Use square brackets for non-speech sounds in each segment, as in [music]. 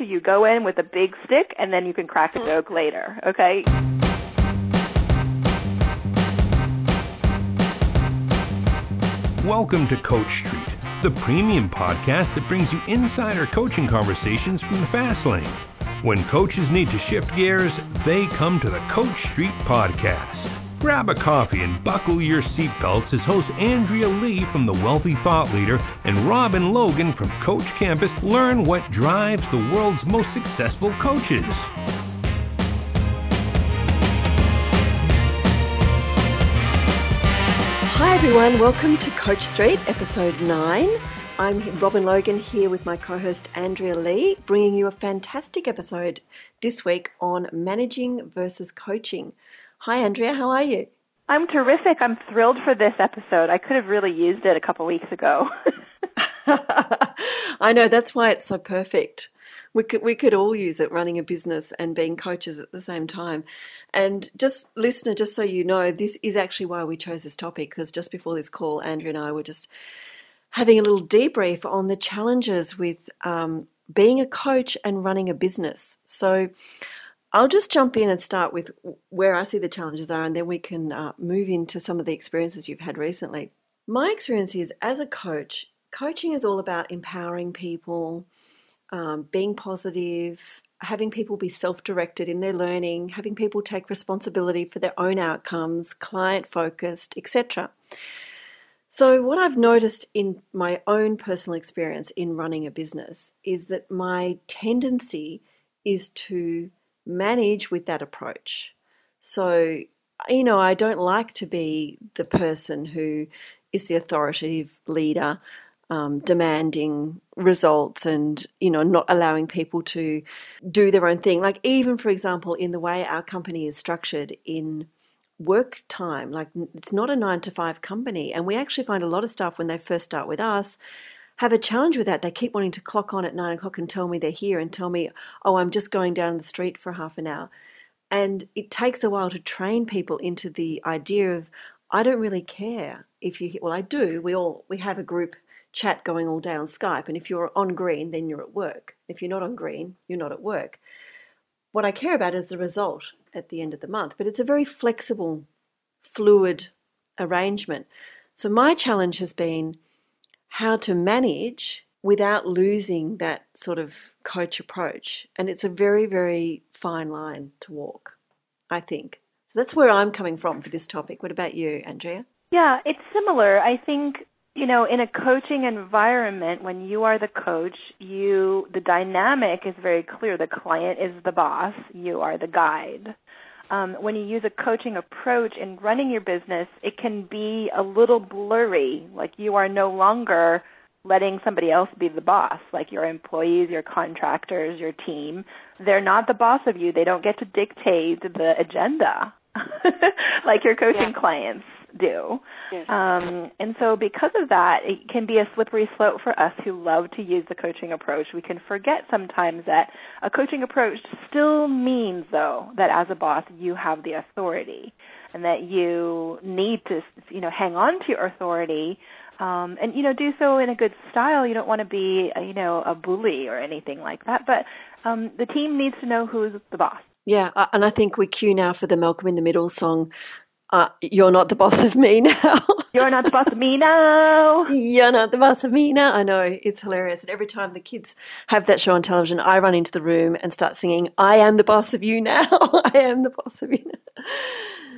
You go in with a big stick and then you can crack a mm. joke later, okay? Welcome to Coach Street, the premium podcast that brings you insider coaching conversations from the fast lane. When coaches need to shift gears, they come to the Coach Street podcast. Grab a coffee and buckle your seatbelts as host Andrea Lee from The Wealthy Thought Leader and Robin Logan from Coach Campus learn what drives the world's most successful coaches. Hi, everyone. Welcome to Coach Street, episode 9. I'm Robin Logan here with my co host Andrea Lee, bringing you a fantastic episode this week on managing versus coaching. Hi, Andrea. How are you? I'm terrific. I'm thrilled for this episode. I could have really used it a couple weeks ago. [laughs] I know that's why it's so perfect. We could we could all use it running a business and being coaches at the same time. And just listener, just so you know, this is actually why we chose this topic because just before this call, Andrea and I were just having a little debrief on the challenges with um, being a coach and running a business. So I'll just jump in and start with where I see the challenges are, and then we can uh, move into some of the experiences you've had recently. My experience is as a coach, coaching is all about empowering people, um, being positive, having people be self directed in their learning, having people take responsibility for their own outcomes, client focused, etc. So, what I've noticed in my own personal experience in running a business is that my tendency is to manage with that approach. So, you know, I don't like to be the person who is the authoritative leader, um, demanding results and, you know, not allowing people to do their own thing. Like, even for example, in the way our company is structured in work time, like, it's not a nine to five company. And we actually find a lot of staff when they first start with us have a challenge with that. They keep wanting to clock on at nine o'clock and tell me they're here and tell me, oh, I'm just going down the street for half an hour. And it takes a while to train people into the idea of, I don't really care if you, well, I do. We all, we have a group chat going all day on Skype. And if you're on green, then you're at work. If you're not on green, you're not at work. What I care about is the result at the end of the month. But it's a very flexible, fluid arrangement. So my challenge has been, how to manage without losing that sort of coach approach. And it's a very, very fine line to walk, I think. So that's where I'm coming from for this topic. What about you, Andrea? Yeah, it's similar. I think, you know, in a coaching environment, when you are the coach, you the dynamic is very clear. The client is the boss, you are the guide um, when you use a coaching approach in running your business, it can be a little blurry. Like you are no longer letting somebody else be the boss, like your employees, your contractors, your team. They're not the boss of you. They don't get to dictate the agenda [laughs] like your coaching yeah. clients do. Yes. Um, and so, because of that, it can be a slippery slope for us who love to use the coaching approach. We can forget sometimes that a coaching approach still means, though, that as a boss, you have the authority and that you need to, you know, hang on to your authority. Um, and you know, do so in a good style. You don't want to be, a, you know, a bully or anything like that. But um, the team needs to know who's the boss. Yeah, and I think we cue now for the Malcolm in the Middle song uh, you're not the boss of me [laughs] now. you're not the boss of me now. You're not the boss of me now. I know it's hilarious. And every time the kids have that show on television, I run into the room and start singing, I am the boss of you now. [laughs] I am the boss of you now.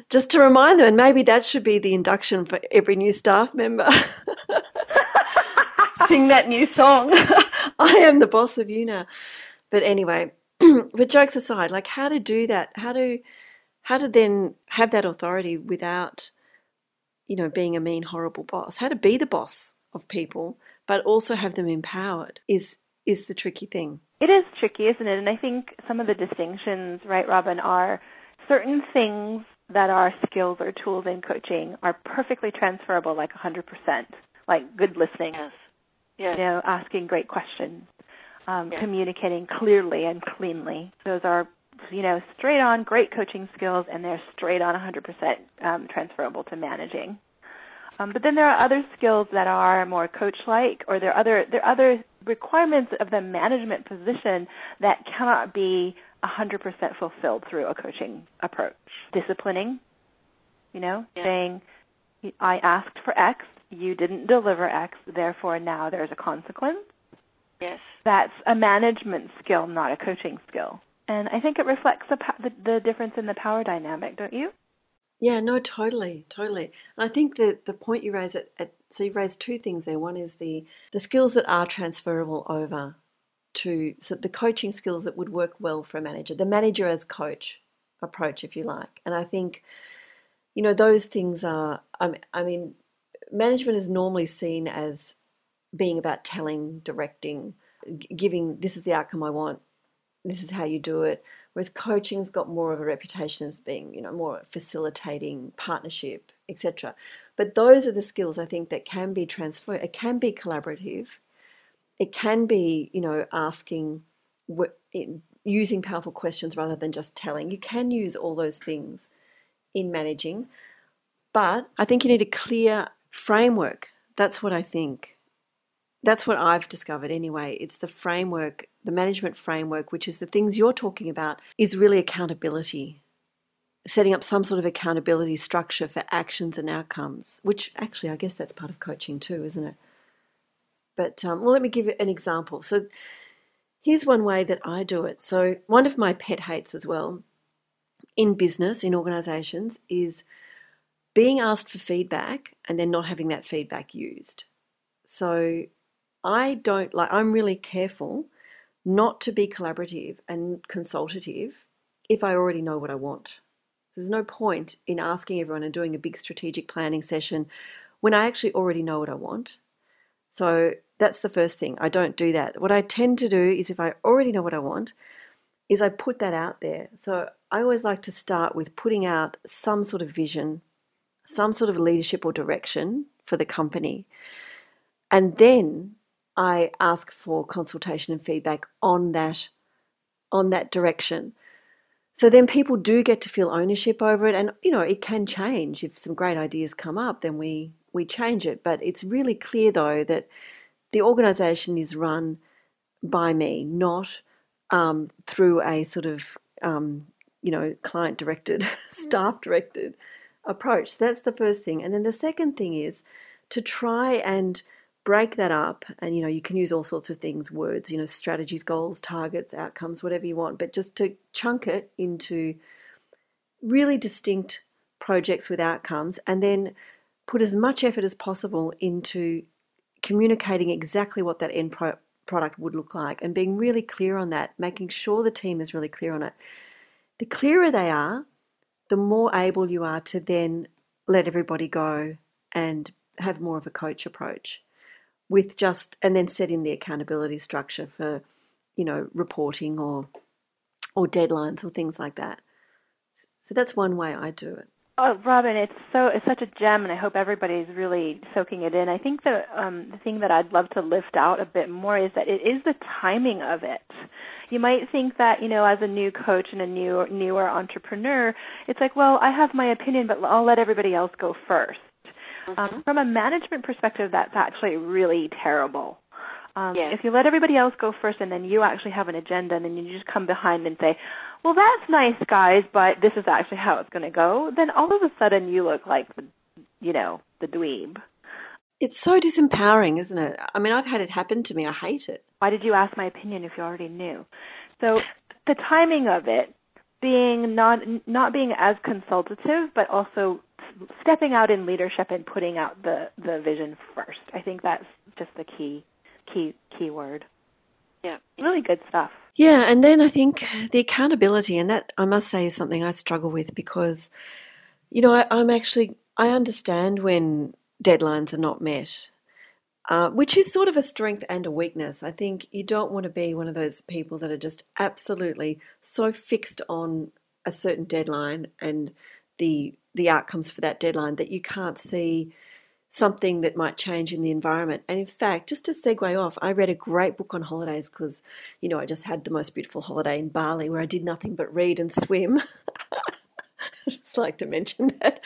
Just to remind them, and maybe that should be the induction for every new staff member. [laughs] Sing that new song. I am the boss of you now. But anyway, [clears throat] but jokes aside, like how to do that, how to how to then have that authority without, you know, being a mean, horrible boss. How to be the boss of people, but also have them empowered is is the tricky thing. It is tricky, isn't it? And I think some of the distinctions, right, Robin, are certain things that are skills or tools in coaching are perfectly transferable, like 100%, like good listening, yes. Yes. you know, asking great questions, um, yes. communicating clearly and cleanly. Those are you know, straight on great coaching skills, and they're straight on 100% um, transferable to managing. Um, but then there are other skills that are more coach-like, or there are other there are other requirements of the management position that cannot be 100% fulfilled through a coaching approach. Disciplining, you know, yeah. saying, I asked for X, you didn't deliver X, therefore now there's a consequence. Yes. That's a management skill, not a coaching skill. And I think it reflects the, the, the difference in the power dynamic, don't you? Yeah, no, totally, totally. And I think that the point you raise at, at so you raised two things there. One is the the skills that are transferable over to so the coaching skills that would work well for a manager, the manager as coach approach, if you like. And I think, you know, those things are. I mean, management is normally seen as being about telling, directing, giving. This is the outcome I want. This is how you do it. Whereas coaching's got more of a reputation as being, you know, more facilitating, partnership, etc. But those are the skills I think that can be transferred. It can be collaborative. It can be, you know, asking, using powerful questions rather than just telling. You can use all those things in managing, but I think you need a clear framework. That's what I think. That's what I've discovered anyway. It's the framework, the management framework, which is the things you're talking about, is really accountability setting up some sort of accountability structure for actions and outcomes, which actually I guess that's part of coaching too, isn't it? But um, well, let me give you an example. So here's one way that I do it. So one of my pet hates as well in business, in organizations, is being asked for feedback and then not having that feedback used. So I don't like, I'm really careful not to be collaborative and consultative if I already know what I want. There's no point in asking everyone and doing a big strategic planning session when I actually already know what I want. So that's the first thing. I don't do that. What I tend to do is if I already know what I want, is I put that out there. So I always like to start with putting out some sort of vision, some sort of leadership or direction for the company. And then I ask for consultation and feedback on that on that direction. So then people do get to feel ownership over it, and you know it can change if some great ideas come up. Then we we change it, but it's really clear though that the organisation is run by me, not um, through a sort of um, you know client directed, [laughs] staff directed approach. So that's the first thing, and then the second thing is to try and break that up and you know you can use all sorts of things words you know strategies goals targets outcomes whatever you want but just to chunk it into really distinct projects with outcomes and then put as much effort as possible into communicating exactly what that end pro- product would look like and being really clear on that making sure the team is really clear on it. The clearer they are the more able you are to then let everybody go and have more of a coach approach with just and then setting the accountability structure for you know reporting or or deadlines or things like that so that's one way i do it Oh, Robin, it's so it's such a gem, and I hope everybody's really soaking it in. I think the um, the thing that I'd love to lift out a bit more is that it is the timing of it. You might think that you know, as a new coach and a new newer entrepreneur, it's like, well, I have my opinion, but I'll let everybody else go first. Mm-hmm. Um, from a management perspective, that's actually really terrible. Um, yes. If you let everybody else go first and then you actually have an agenda and then you just come behind and say, well, that's nice, guys, but this is actually how it's going to go, then all of a sudden you look like the, you know, the dweeb. It's so disempowering, isn't it? I mean, I've had it happen to me. I hate it. Why did you ask my opinion if you already knew? So the timing of it being not not being as consultative, but also stepping out in leadership and putting out the the vision first. I think that's just the key key key word. Yeah, really good stuff. Yeah, and then I think the accountability, and that I must say is something I struggle with because, you know, I, I'm actually I understand when deadlines are not met. Uh, which is sort of a strength and a weakness. I think you don't want to be one of those people that are just absolutely so fixed on a certain deadline and the the outcomes for that deadline that you can't see something that might change in the environment. And in fact, just to segue off, I read a great book on holidays because, you know, I just had the most beautiful holiday in Bali where I did nothing but read and swim. [laughs] I just like to mention that.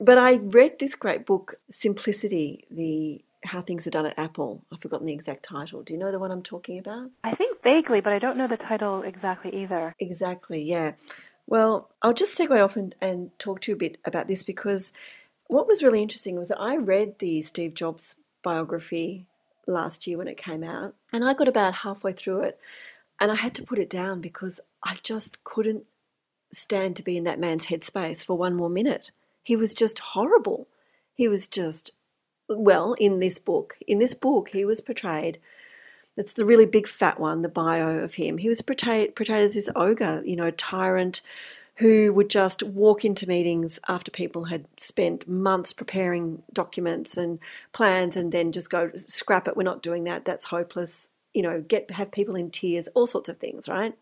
But I read this great book, Simplicity, the how things are done at Apple. I've forgotten the exact title. Do you know the one I'm talking about? I think vaguely, but I don't know the title exactly either. Exactly, yeah. Well, I'll just segue off and, and talk to you a bit about this because what was really interesting was that I read the Steve Jobs biography last year when it came out, and I got about halfway through it and I had to put it down because I just couldn't stand to be in that man's headspace for one more minute. He was just horrible. He was just, well, in this book, in this book, he was portrayed. That's the really big fat one, the bio of him. He was portrayed, portrayed as this ogre, you know, tyrant who would just walk into meetings after people had spent months preparing documents and plans and then just go scrap it we're not doing that that's hopeless you know get have people in tears all sorts of things right?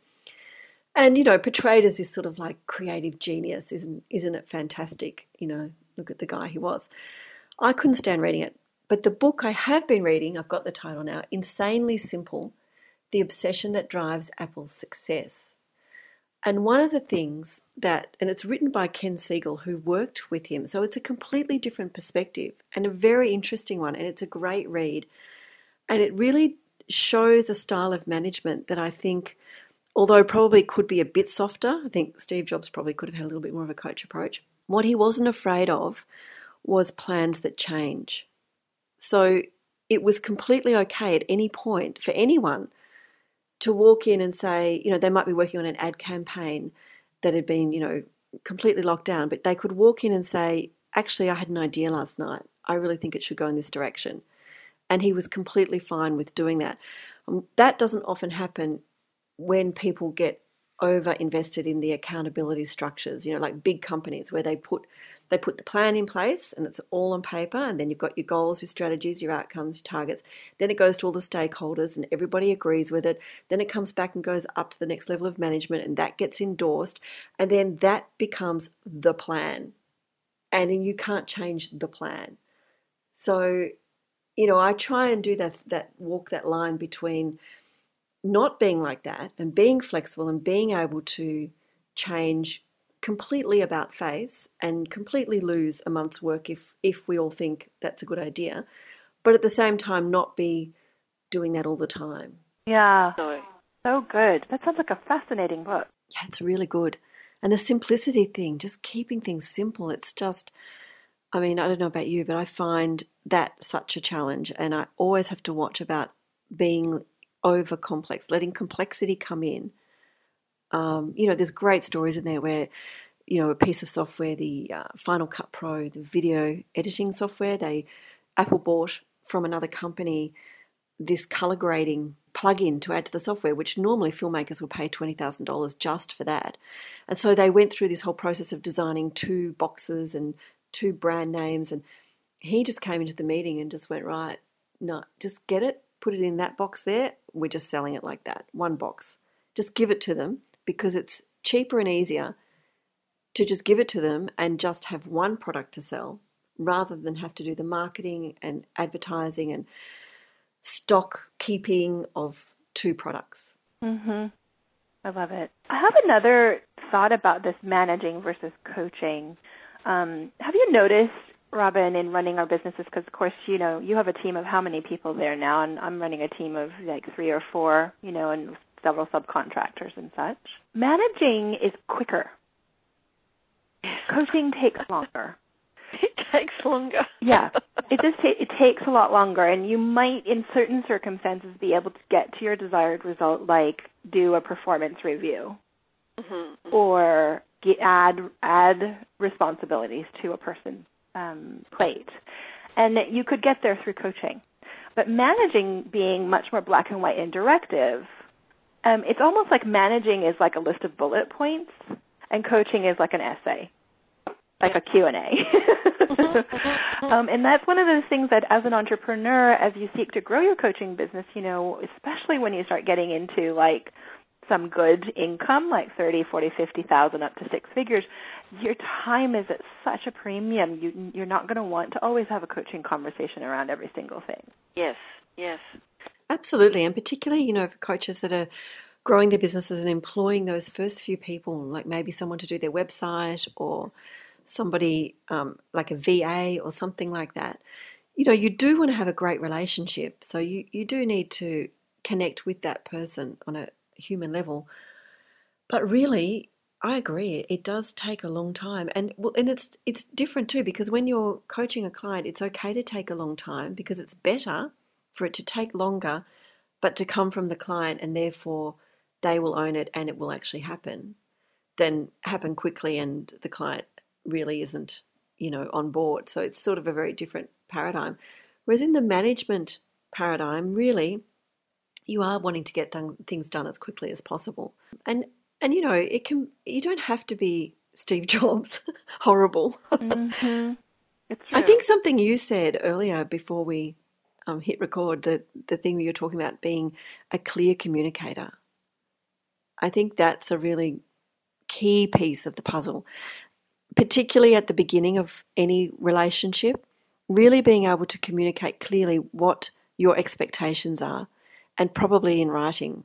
And you know portrayed as this sort of like creative genius isn't isn't it fantastic? You know look at the guy he was. I couldn't stand reading it but the book i have been reading i've got the title now insanely simple the obsession that drives apple's success and one of the things that, and it's written by Ken Segall, who worked with him, so it's a completely different perspective and a very interesting one, and it's a great read. And it really shows a style of management that I think, although probably could be a bit softer, I think Steve Jobs probably could have had a little bit more of a coach approach. What he wasn't afraid of was plans that change. So it was completely okay at any point for anyone to walk in and say, you know, they might be working on an ad campaign that had been, you know, completely locked down, but they could walk in and say, actually, I had an idea last night. I really think it should go in this direction. And he was completely fine with doing that. Um, that doesn't often happen when people get over invested in the accountability structures, you know, like big companies where they put they put the plan in place and it's all on paper, and then you've got your goals, your strategies, your outcomes, your targets. Then it goes to all the stakeholders and everybody agrees with it. Then it comes back and goes up to the next level of management and that gets endorsed. And then that becomes the plan. And then you can't change the plan. So, you know, I try and do that, that walk that line between not being like that and being flexible and being able to change completely about face and completely lose a month's work if if we all think that's a good idea, but at the same time not be doing that all the time. Yeah. So good. That sounds like a fascinating book. Yeah, it's really good. And the simplicity thing, just keeping things simple, it's just I mean, I don't know about you, but I find that such a challenge and I always have to watch about being over complex, letting complexity come in um, you know, there's great stories in there where, you know, a piece of software, the uh, Final Cut Pro, the video editing software, they Apple bought from another company this color grading plug-in to add to the software, which normally filmmakers would pay twenty thousand dollars just for that. And so they went through this whole process of designing two boxes and two brand names, and he just came into the meeting and just went right, no, just get it, put it in that box there. We're just selling it like that, one box. Just give it to them because it's cheaper and easier to just give it to them and just have one product to sell rather than have to do the marketing and advertising and stock keeping of two products. Mhm. I love it. I have another thought about this managing versus coaching. Um, have you noticed, Robin, in running our businesses? Because of course, you know, you have a team of how many people there now, and I'm running a team of like three or four. You know, and several subcontractors and such. Managing is quicker. Coaching takes longer. [laughs] It takes longer. yeah, it just ta- it takes a lot longer, and you might, in certain circumstances, be able to get to your desired result, like do a performance review, mm-hmm. or get, add add responsibilities to a person's um, plate, and you could get there through coaching. But managing being much more black and white and directive, um, it's almost like managing is like a list of bullet points, and coaching is like an essay, like a Q and A. [laughs] um, and that's one of those things that, as an entrepreneur, as you seek to grow your coaching business, you know, especially when you start getting into like some good income, like thirty, forty, fifty thousand, up to six figures, your time is at such a premium. You, you're not going to want to always have a coaching conversation around every single thing. Yes, yes. Absolutely, and particularly, you know, for coaches that are growing their businesses and employing those first few people, like maybe someone to do their website or somebody um, like a VA or something like that. you know, you do want to have a great relationship. So you, you do need to connect with that person on a human level. But really, I agree. It does take a long time, and well, and it's it's different too because when you're coaching a client, it's okay to take a long time because it's better for it to take longer, but to come from the client, and therefore they will own it and it will actually happen, than happen quickly and the client really isn't, you know, on board. So it's sort of a very different paradigm. Whereas in the management paradigm, really, you are wanting to get done, things done as quickly as possible, and and you know it can you don't have to be Steve [laughs] Jobs horrible. Mm-hmm. [laughs] I think something you said earlier before we um, hit record the the thing we were talking about being a clear communicator. I think that's a really key piece of the puzzle, particularly at the beginning of any relationship. Really being able to communicate clearly what your expectations are, and probably in writing,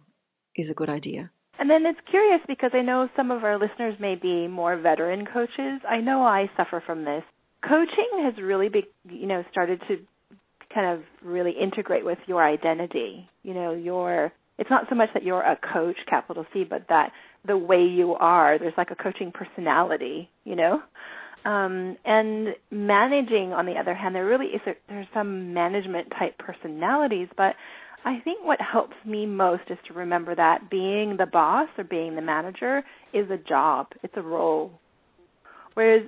is a good idea. And then it's curious because I know some of our listeners may be more veteran coaches. I know I suffer from this. Coaching has really be, you know, started to kind of really integrate with your identity. You know, your it's not so much that you're a coach, capital C, but that the way you are, there's like a coaching personality, you know? Um, and managing, on the other hand, there really is a, there's some management type personalities, but I think what helps me most is to remember that being the boss or being the manager is a job, it's a role. Whereas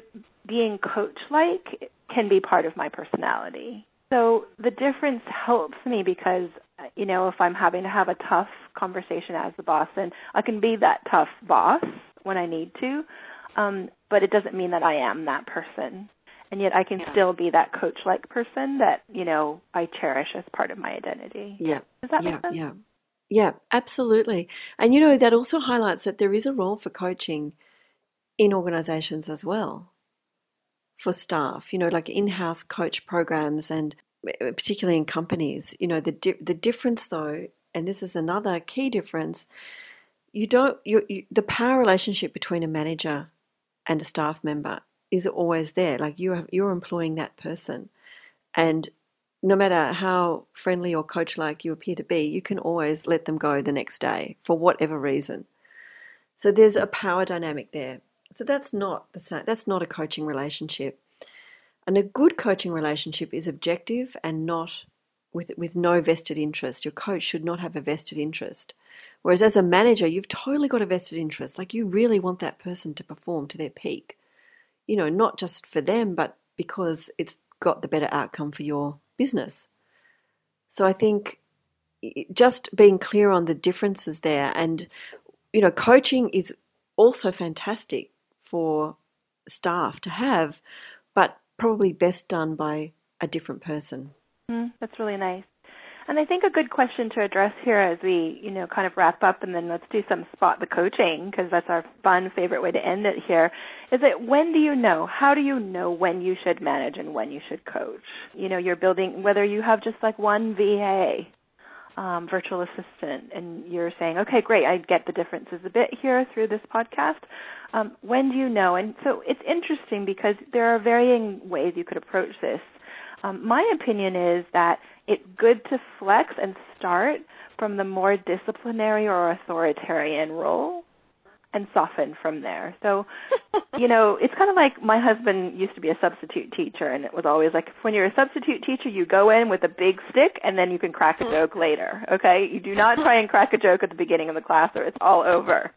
being coach like can be part of my personality. So the difference helps me because, you know, if I'm having to have a tough conversation as the boss, then I can be that tough boss when I need to. Um, but it doesn't mean that I am that person and yet I can yeah. still be that coach like person that, you know, I cherish as part of my identity. Yeah. Does that yeah, make sense? Yeah. Yeah, absolutely. And you know, that also highlights that there is a role for coaching in organizations as well for staff, you know, like in-house coach programs and Uh, particularly in companies, you know, the di- the difference though, and this is another key difference, you don't you, you the power relationship between a manager and a staff member is always there. Like you are, you're employing that person, and no matter how friendly or coach-like you appear to be, you can always let them go the next day for whatever reason. So there's a power dynamic there. So that's not the same. That's not a coaching relationship. And a good coaching relationship is objective and not with with no vested interest. Your coach should not have a vested interest. Whereas as a manager, you've totally got a vested interest. Like you really want that person to perform to their peak you know, not just for them, but because it's got the better outcome for your business. So I think just being clear on the differences there and, you know, coaching is also fantastic for staff to have, probably best done by a different person. Mm, that's really nice. And I think a good question to address here as we, you know, kind of wrap up and then let's do some spot the coaching because that's our fun favorite way to end it here is that when do you know? How do you know when you should manage and when you should coach? You know, you're building whether you have just like one VA um, virtual assistant, and you're saying, okay, great, I get the differences a bit here through this podcast. Um, when do you know? And so it's interesting because there are varying ways you could approach this. Um, my opinion is that it's good to flex and start from the more disciplinary or authoritarian role and soften from there. So, [laughs] you know, it's kind of like my husband used to be a substitute teacher, and it was always like when you're a substitute teacher, you go in with a big stick and then you can crack a mm-hmm. joke later. Okay, you do not try and crack a joke at the beginning of the class, or it's all over.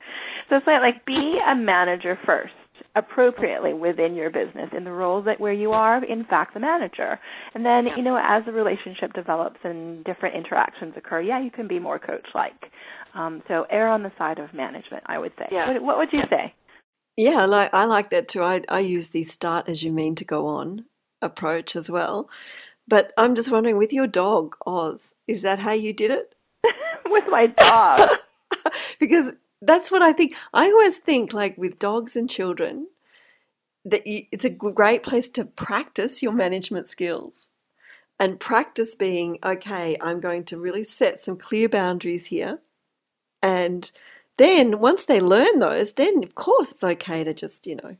So it's like be a manager first appropriately within your business in the role that where you are in fact the manager and then you know as the relationship develops and different interactions occur yeah you can be more coach like um, so err on the side of management i would say yeah. what, what would you say yeah like i like that too I, I use the start as you mean to go on approach as well but i'm just wondering with your dog oz is that how you did it [laughs] with my dog [laughs] because that's what I think. I always think, like with dogs and children, that you, it's a great place to practice your management skills. And practice being, okay, I'm going to really set some clear boundaries here. And then once they learn those, then of course it's okay to just, you know,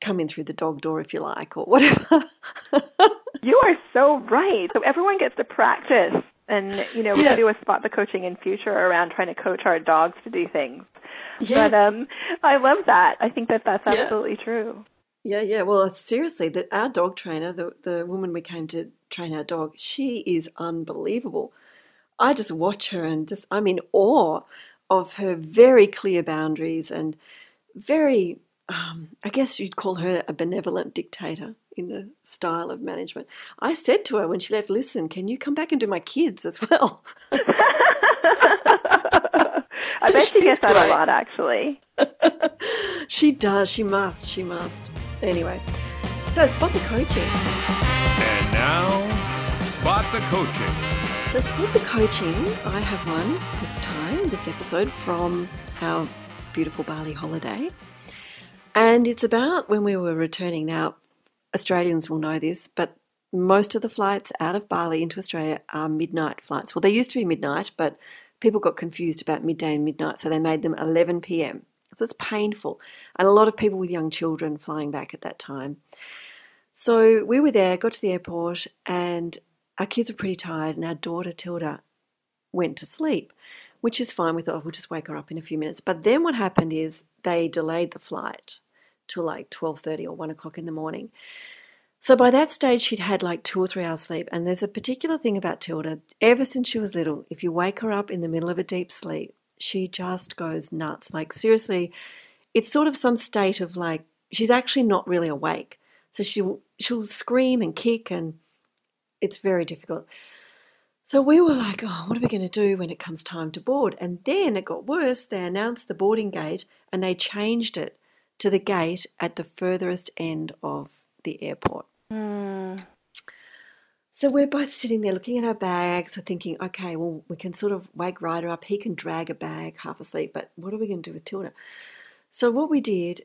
come in through the dog door if you like or whatever. [laughs] you are so right. So everyone gets to practice, and you know we Yeah. do a spot the coaching in future around trying to coach our dogs to do things. Yes. But um, I love that. I think that that's Yeah. absolutely true. Yeah, yeah. Well, seriously, that our dog trainer, the the woman we came to train our dog, she is unbelievable. I just watch her and just I'm in awe of her very clear boundaries and very um, I guess you'd call her a benevolent dictator in the style of management. I said to her when she left, "Listen, can you come back and do my kids as well?" [laughs] I bet she [laughs] gets that a lot, actually. [laughs] she does. She must. She must. Anyway, so spot the coaching. And now, Spot the Coaching. So, Spot the Coaching, I have one this time, this episode from our beautiful Bali holiday. And it's about when we were returning. Now, Australians will know this, but most of the flights out of Bali into Australia are midnight flights. Well, they used to be midnight, but people got confused about midday and midnight, so they made them 11 p.m. So it's painful. And a lot of people with young children flying back at that time. So we were there, got to the airport, and our kids were pretty tired, and our daughter Tilda went to sleep, which is fine. We thought we'll just wake her up in a few minutes. But then what happened is they delayed the flight till like twelve thirty or one o'clock in the morning. So by that stage, she'd had like two or three hours sleep. And there's a particular thing about Tilda. Ever since she was little, if you wake her up in the middle of a deep sleep, she just goes nuts. Like seriously, it's sort of some state of like she's actually not really awake. So she'll she'll scream and kick and it's very difficult. So we were like, oh, what are we going to do when it comes time to board? And then it got worse. They announced the boarding gate and they changed it to the gate at the furthest end of the airport. Hmm. So we're both sitting there looking at our bags, we're thinking, okay, well, we can sort of wake Ryder up. He can drag a bag half asleep, but what are we going to do with Tilda? So what we did,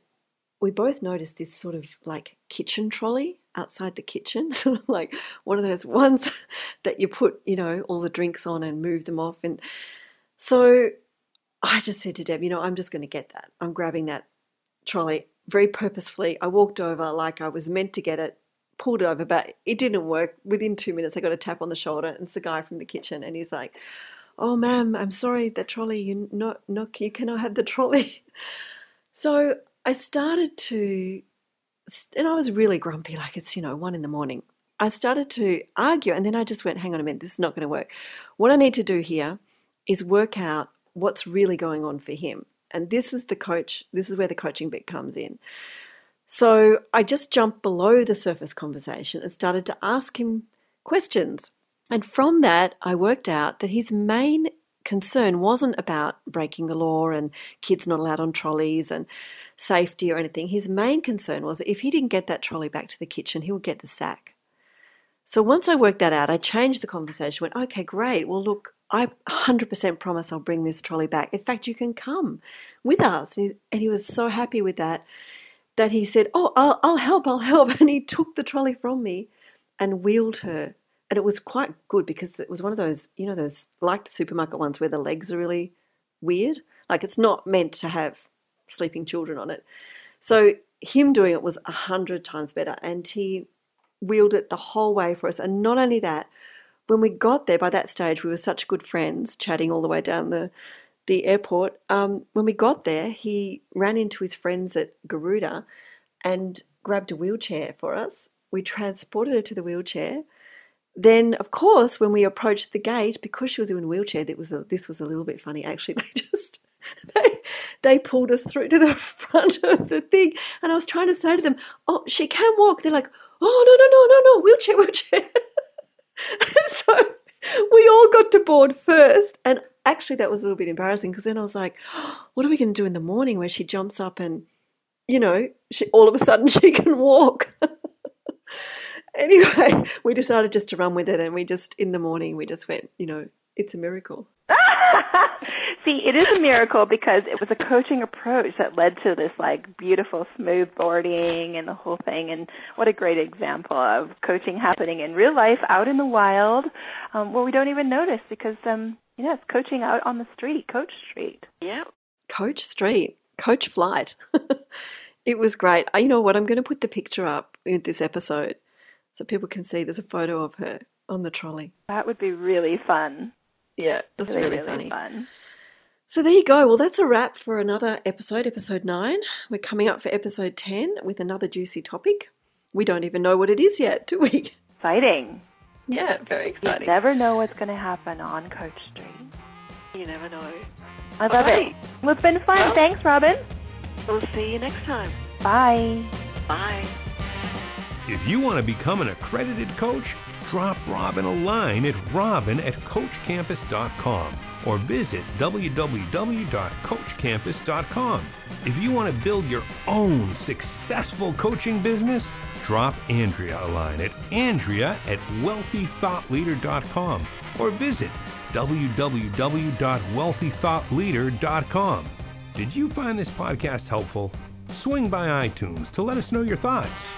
we both noticed this sort of like kitchen trolley outside the kitchen, [laughs] sort of like one of those ones [laughs] that you put, you know, all the drinks on and move them off. And so I just said to Deb, you know, I'm just going to get that. I'm grabbing that trolley very purposefully. I walked over like I was meant to get it, pulled it over, but it didn't work. Within two minutes, I got a tap on the shoulder, and it's the guy from the kitchen, and he's like, "Oh, ma'am, I'm sorry, the trolley. You not not you cannot have the trolley." [laughs] So I started to, and I was really grumpy, like it's you know one in the morning. I started to argue, and then I just went, "Hang on a minute, this is not going to work. What I need to do here is work out what's really going on for him." And this is the coach, this is where the coaching bit comes in. So I just jumped below the surface conversation and started to ask him questions. And from that, I worked out that his main concern wasn't about breaking the law and kids not allowed on trolleys and safety or anything. His main concern was that if he didn't get that trolley back to the kitchen, he would get the sack. So once I worked that out, I changed the conversation, went, okay, great. Well, look, I 100% promise I'll bring this trolley back. In fact, you can come with us. And he, and he was so happy with that that he said, oh, I'll, I'll help, I'll help. [laughs] And he took the trolley from me and wheeled her. And it was quite good because it was one of those, you know, those like the supermarket ones where the legs are really weird. Like it's not meant to have sleeping children on it. So him doing it was a hundred times better. And he wheeled it the whole way for us. And not only that, when we got there, by that stage, we were such good friends, chatting all the way down the the airport. Um, when we got there, he ran into his friends at Garuda and grabbed a wheelchair for us. We transported her to the wheelchair. Then, of course, when we approached the gate, because she was in a wheelchair, that was a, this was a little bit funny. Actually, [laughs] they just they they pulled us through to the [laughs] front of the thing, and I was trying to say to them, "Oh, she can walk." They're like, "Oh, no, no, no, no, no, wheelchair, [laughs] wheelchair." so we all got to board first, and actually that was a little bit embarrassing because then I was like, oh, "What are we going to do in the morning?" Where she jumps up and, you know, she, all of a sudden [laughs] she can walk. anyway, we decided just to run with it, and we just in the morning we just went, you know, it's a miracle. See, it is a miracle because it was a coaching approach that led to this like beautiful smooth boarding and the whole thing. And what a great example of coaching happening in real life out in the wild, um, where we don't even notice because um, you know it's coaching out on the street, Coach Street. Yeah. Coach Street, Coach Flight. [laughs] it was great. Uh, You know what? I'm going to put the picture up in this episode so people can see there's a photo of her on the trolley. That would be really fun. Yeah, that's really, really, funny. fun. So there you go. Well, that's a wrap for another episode, episode nine. We're coming up for episode 10 with another juicy topic. We don't even know what it is yet, do we? Exciting. Yeah, very You exciting. never know what's going to happen on Coach Street. You never know. I love Okay. it. Well, it's been fun. Well- Thanks, Robin. We'll see you next time. Bye. Bye. If you want to become an accredited coach, drop Robin a line at robin at coachcampus.com or visit www.coachcampus.com. If you want to build your own successful coaching business, drop Andrea a line at andrea at wealthythoughtleader.com or visit www.wealthythoughtleader.com. Did you find this podcast helpful? Swing by iTunes to let us know your thoughts.